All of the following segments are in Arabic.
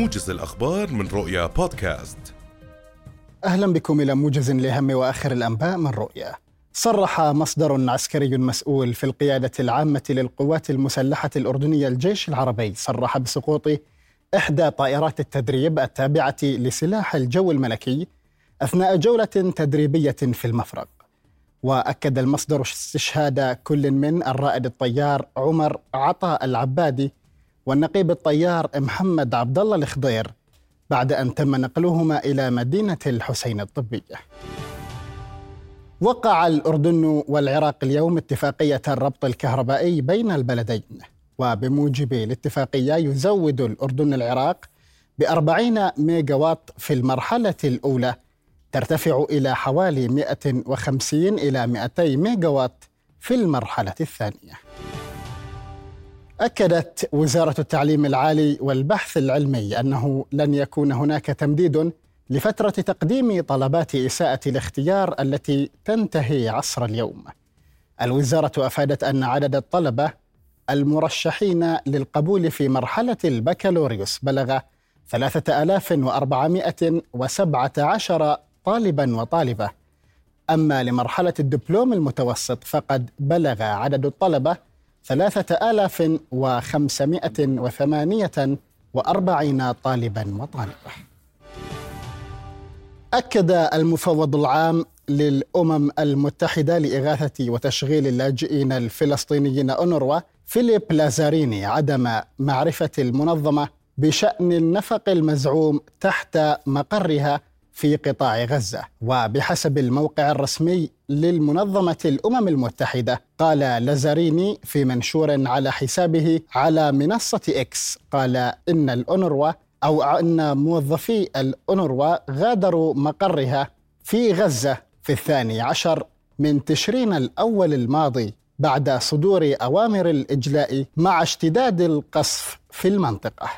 موجز الأخبار من رؤيا بودكاست. أهلا بكم إلى موجز لأهم وآخر الأنباء من رؤيا. صرح مصدر عسكري مسؤول في القيادة العامة للقوات المسلحة الأردنية الجيش العربي. صرح بسقوط إحدى طائرات التدريب التابعة لسلاح الجو الملكي أثناء جولة تدريبية في المفرق. وأكد المصدر استشهاد كل من الرائد الطيار عمر عطاء العبادي والنقيب الطيار محمد عبد الله الخضير بعد أن تم نقلهما إلى مدينة الحسين الطبية وقع الأردن والعراق اليوم اتفاقية الربط الكهربائي بين البلدين وبموجب الاتفاقية يزود الأردن العراق بأربعين ميجاوات في المرحلة الأولى ترتفع إلى حوالي 150 إلى 200 ميجاوات في المرحلة الثانية. أكدت وزارة التعليم العالي والبحث العلمي أنه لن يكون هناك تمديد لفترة تقديم طلبات إساءة الاختيار التي تنتهي عصر اليوم. الوزارة أفادت أن عدد الطلبة المرشحين للقبول في مرحلة البكالوريوس بلغ 3417 طالبا وطالبة. أما لمرحلة الدبلوم المتوسط فقد بلغ عدد الطلبة ثلاثة آلاف وخمسمائة وثمانية وأربعين طالبا وطالبة. أكد المفوض العام للأمم المتحدة لإغاثة وتشغيل اللاجئين الفلسطينيين أونروا فيليب لازاريني عدم معرفة المنظمة بشأن النفق المزعوم تحت مقرها في قطاع غزة. وبحسب الموقع الرسمي للمنظمة الأمم المتحدة قال لازاريني في منشور على حسابه على منصة إكس قال إن الأونروا أو أن موظفي الأونروا غادروا مقرها في غزة في الثاني عشر من تشرين الأول الماضي بعد صدور أوامر الإجلاء مع اشتداد القصف في المنطقة.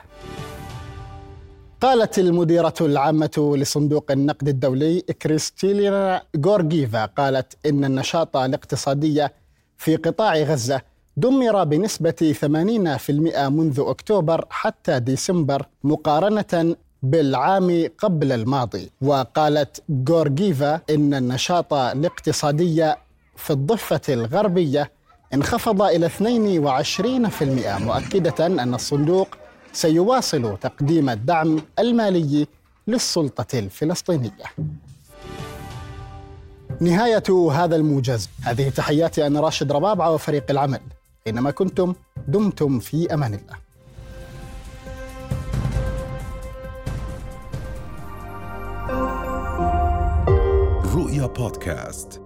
قالت المديرة العامة لصندوق النقد الدولي كريستيلينا غورغيفا قالت إن النشاط الاقتصادي في قطاع غزة دمر بنسبة 80% منذ أكتوبر حتى ديسمبر مقارنة بالعام قبل الماضي. وقالت غورغيفا إن النشاط الاقتصادي في الضفة الغربية انخفض إلى 22% مؤكدة أن الصندوق سيواصل تقديم الدعم المالي للسلطة الفلسطينية. نهاية هذا الموجز، هذه تحياتي أنا راشد ربابعة وفريق العمل، أينما كنتم دمتم في أمان الله. رؤيا بودكاست